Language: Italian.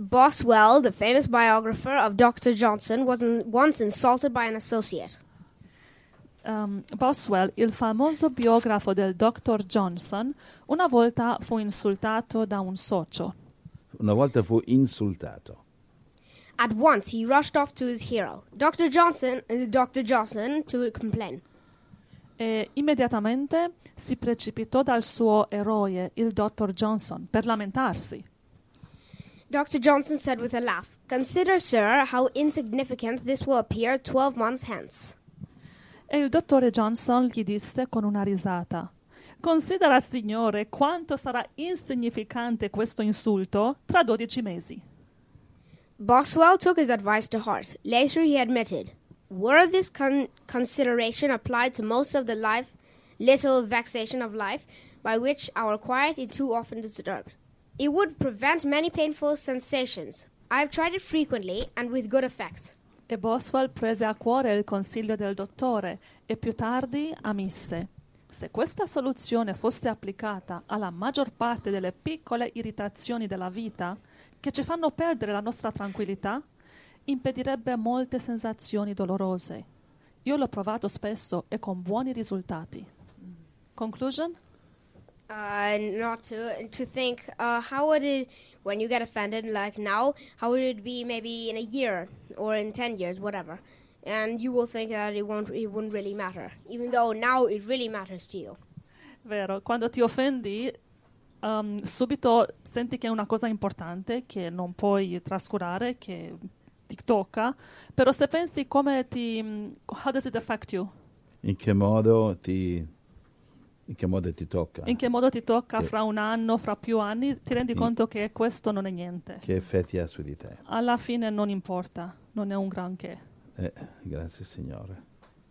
Boswell, the famous biographer of Dr. Johnson, was in- once insulted by an associate. Um, Boswell, il famoso biografo del dottor Johnson, una volta fu insultato da un socio. Una volta fu insultato. At once, he rushed off to his hero, Dr. Johnson, uh, Dr. Johnson, to complain. E immediatamente si precipitò dal suo eroe, il dottor Johnson, per lamentarsi. Dr. Johnson said with a laugh, Consider, sir, how insignificant this will appear twelve months hence. E il dottore Johnson gli disse con una risata: Considera, signore, quanto sarà insignificante questo insulto tra dodici mesi. Boswell took his advice to heart. Later, he admitted, Were this con- consideration applied to most of the life, little vexation of life, by which our quiet is too often disturbed, it would prevent many painful sensations. I have tried it frequently and with good effects. E Boswell prese a cuore il consiglio del dottore e più tardi ammisse: Se questa soluzione fosse applicata alla maggior parte delle piccole irritazioni della vita che ci fanno perdere la nostra tranquillità, impedirebbe molte sensazioni dolorose. Io l'ho provato spesso e con buoni risultati. Conclusion? Uh, not to to think uh, how would it when you get offended like now how would it be maybe in a year or in 10 years whatever. And you will think that it won't it wouldn't really matter even though now it really matters to you. Vero, quando ti offendi, um, subito senti che è una cosa importante che non puoi trascurare, che ti tocca, però se pensi come ti... How does it affect you? In che modo ti, in che modo ti tocca? In che modo ti tocca Sì. fra un anno, fra più anni, ti rendi Sì. conto che questo non è niente. Che effetti ha su di te? Alla fine non importa, non è un granché. Eh, grazie Signore.